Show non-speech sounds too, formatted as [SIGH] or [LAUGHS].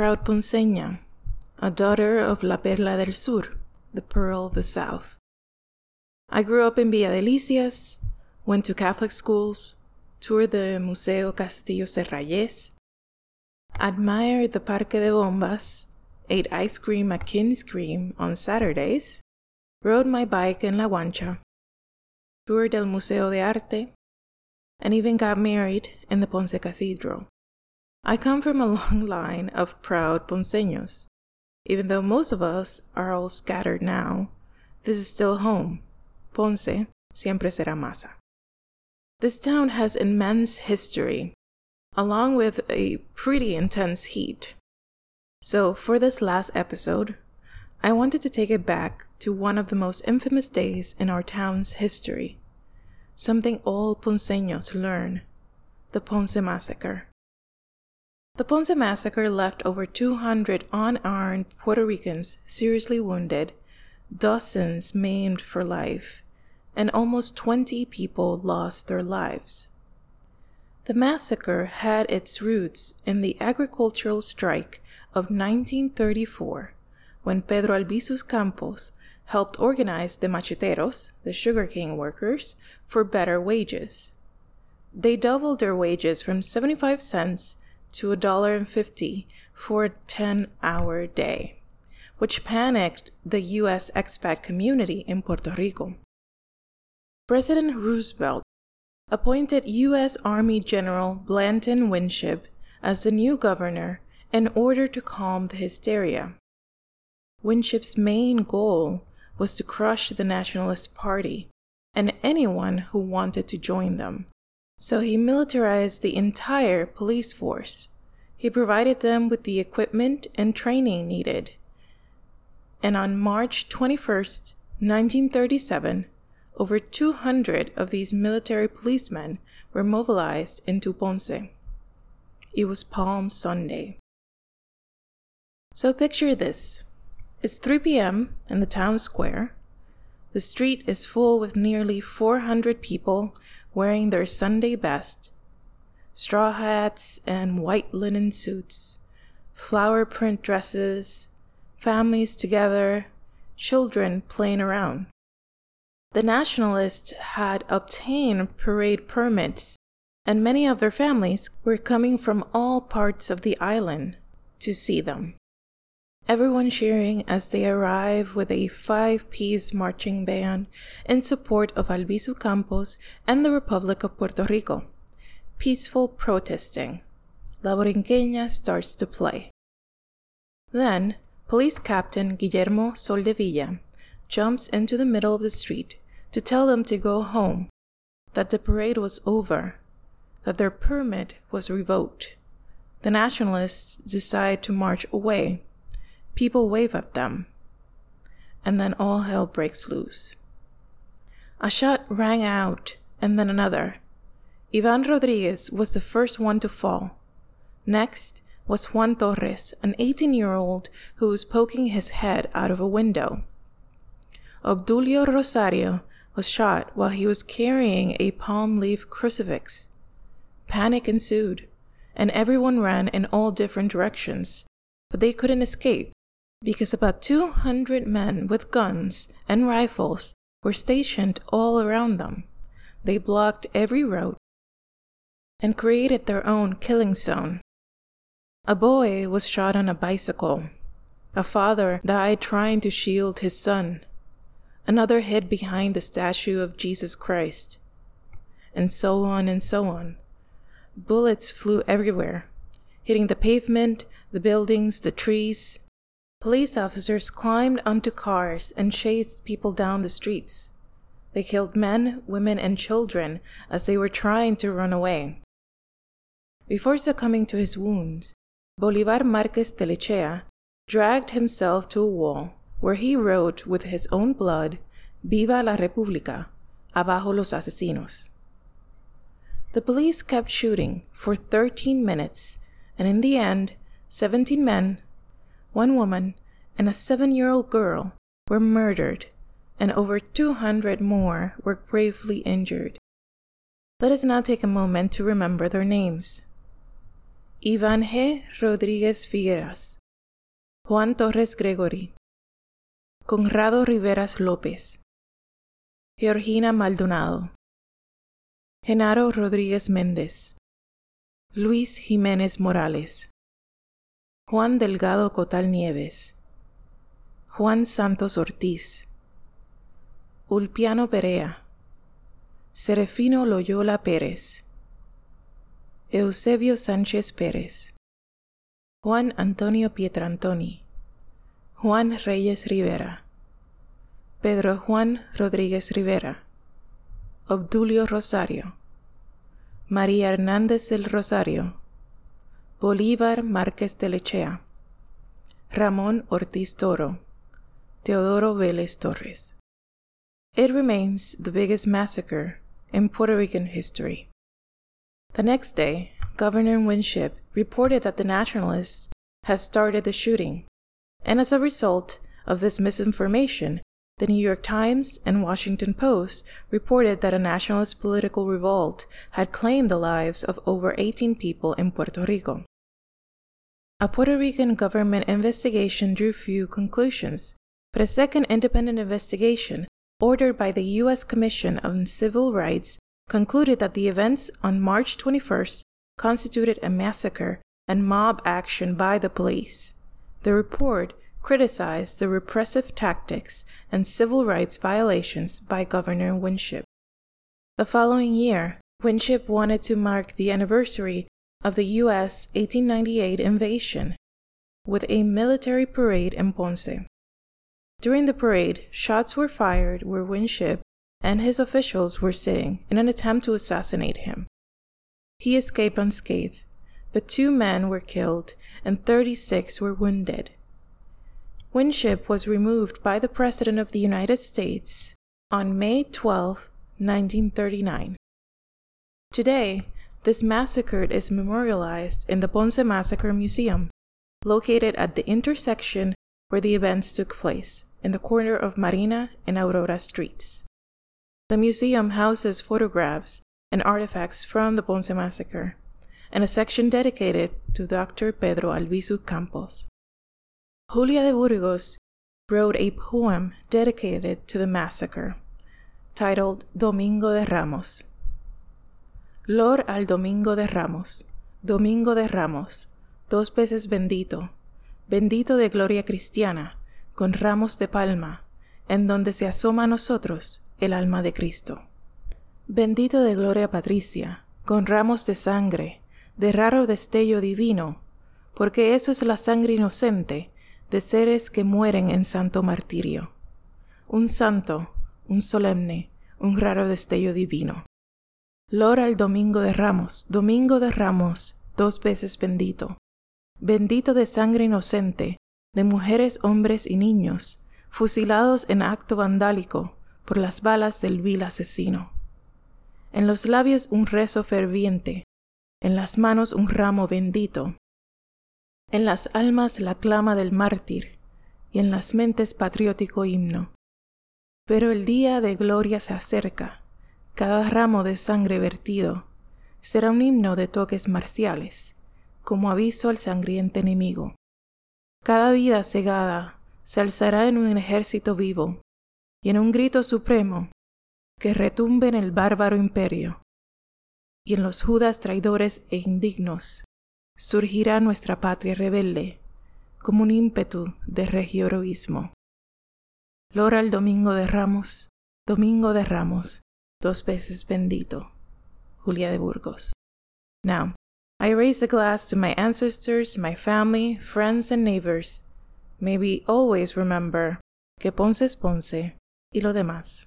proud Ponceña, a daughter of La Perla del Sur, the Pearl of the South. I grew up in Villa Delicias, went to Catholic schools, toured the Museo Castillo Serralles, admired the Parque de Bombas, ate ice cream at King's Cream on Saturdays, rode my bike in La Guancha, toured el Museo de Arte, and even got married in the Ponce Cathedral. I come from a long [LAUGHS] line of proud Ponceños. Even though most of us are all scattered now, this is still home. Ponce siempre será masa. This town has immense history, along with a pretty intense heat. So, for this last episode, I wanted to take it back to one of the most infamous days in our town's history. Something all Ponceños learn the Ponce Massacre. The Ponce Massacre left over 200 unarmed Puerto Ricans seriously wounded, dozens maimed for life, and almost 20 people lost their lives. The massacre had its roots in the agricultural strike of 1934 when Pedro Albizu Campos helped organize the macheteros, the sugarcane workers, for better wages. They doubled their wages from 75 cents to $1.50 for a 10 hour day, which panicked the US expat community in Puerto Rico. President Roosevelt appointed U.S. Army General Blanton Winship as the new governor in order to calm the hysteria. Winship's main goal was to crush the Nationalist Party and anyone who wanted to join them. So he militarized the entire police force. He provided them with the equipment and training needed. And on March 21st, 1937, over 200 of these military policemen were mobilized into Ponce. It was Palm Sunday. So picture this it's 3 p.m. in the town square. The street is full with nearly 400 people wearing their Sunday best straw hats and white linen suits, flower print dresses, families together, children playing around. The Nationalists had obtained parade permits, and many of their families were coming from all parts of the island to see them. Everyone cheering as they arrive with a five piece marching band in support of Albizu Campos and the Republic of Puerto Rico. Peaceful protesting. La Borinqueña starts to play. Then, Police Captain Guillermo Soldevilla jumps into the middle of the street to tell them to go home, that the parade was over, that their permit was revoked. The nationalists decide to march away. People wave at them. And then all hell breaks loose. A shot rang out, and then another. Ivan Rodriguez was the first one to fall. Next was Juan Torres, an 18 year old who was poking his head out of a window. Obdulio Rosario was shot while he was carrying a palm leaf crucifix. Panic ensued, and everyone ran in all different directions, but they couldn't escape because about 200 men with guns and rifles were stationed all around them. They blocked every road and created their own killing zone. A boy was shot on a bicycle. A father died trying to shield his son another hid behind the statue of Jesus Christ, and so on and so on. Bullets flew everywhere, hitting the pavement, the buildings, the trees. Police officers climbed onto cars and chased people down the streets. They killed men, women, and children as they were trying to run away. Before succumbing to his wounds, Bolivar Marquez Telechea dragged himself to a wall where he wrote with his own blood, Viva la República, abajo los asesinos. The police kept shooting for 13 minutes, and in the end, 17 men, one woman, and a seven year old girl were murdered, and over 200 more were gravely injured. Let us now take a moment to remember their names Iván G. Rodríguez Figueras, Juan Torres Gregory, Conrado Riveras López, Georgina Maldonado, Genaro Rodríguez Méndez, Luis Jiménez Morales, Juan Delgado Cotal Nieves, Juan Santos Ortiz, Ulpiano Perea, Serefino Loyola Pérez, Eusebio Sánchez Pérez, Juan Antonio Pietrantoni, Juan Reyes Rivera, Pedro Juan Rodríguez Rivera, Obdulio Rosario, María Hernández del Rosario, Bolívar Márquez Telechea, Ramón Ortiz Toro, Teodoro Vélez Torres. It remains the biggest massacre in Puerto Rican history. The next day, Governor Winship reported that the Nationalists had started the shooting, and as a result of this misinformation, the New York Times and Washington Post reported that a nationalist political revolt had claimed the lives of over 18 people in Puerto Rico. A Puerto Rican government investigation drew few conclusions, but a second independent investigation, ordered by the U.S. Commission on Civil Rights, concluded that the events on March 21st constituted a massacre and mob action by the police. The report criticized the repressive tactics and civil rights violations by Governor Winship. The following year, Winship wanted to mark the anniversary of the U.S. 1898 invasion with a military parade in Ponce. During the parade, shots were fired where Winship and his officials were sitting in an attempt to assassinate him. He escaped unscathed, but two men were killed and 36 were wounded. Winship was removed by the President of the United States on May 12, 1939. Today, this massacre is memorialized in the Ponce Massacre Museum, located at the intersection where the events took place, in the corner of Marina and Aurora Streets. The museum houses photographs and artifacts from the Ponce Massacre, and a section dedicated to Dr. Pedro Albizu Campos. Julia de Burgos wrote a poem dedicated to the massacre, titled Domingo de Ramos. Lor al Domingo de Ramos, Domingo de Ramos, dos veces bendito, bendito de gloria cristiana, con ramos de palma, en donde se asoma a nosotros el alma de Cristo. Bendito de gloria patricia, con ramos de sangre, de raro destello divino, porque eso es la sangre inocente de seres que mueren en santo martirio. Un santo, un solemne, un raro destello divino. Lora el domingo de ramos, domingo de ramos, dos veces bendito. Bendito de sangre inocente, de mujeres, hombres y niños, fusilados en acto vandálico por las balas del vil asesino. En los labios un rezo ferviente, en las manos un ramo bendito, en las almas la clama del mártir y en las mentes patriótico himno. Pero el día de gloria se acerca, cada ramo de sangre vertido será un himno de toques marciales, como aviso al sangriente enemigo. Cada vida cegada se alzará en un ejército vivo, y en un grito supremo que retumbe en el bárbaro imperio, y en los judas traidores e indignos, surgirá nuestra patria rebelde, como un ímpetu de regio heroísmo. Lora el Domingo de Ramos, Domingo de Ramos, dos veces bendito. Julia de Burgos. Now, I raise a glass to my ancestors, my family, friends, and neighbors. May we always remember que Ponce es Ponce y lo demás.